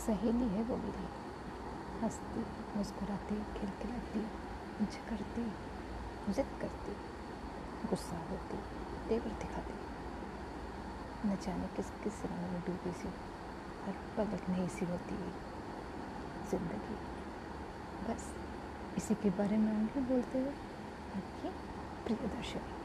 सहेली है वो मेरी। हंसती, मुस्कुराती, खिलखिलाती, मुझे करती, जिद करती, गुस्सा होती, तेवर दिखाती। न जाने किस किस रंग में डूबी सी, हर पल एक नई सी होती ज़िंदगी, बस इसी के बारे में आगे बोलते हुए आपकी प्रियदर्शनी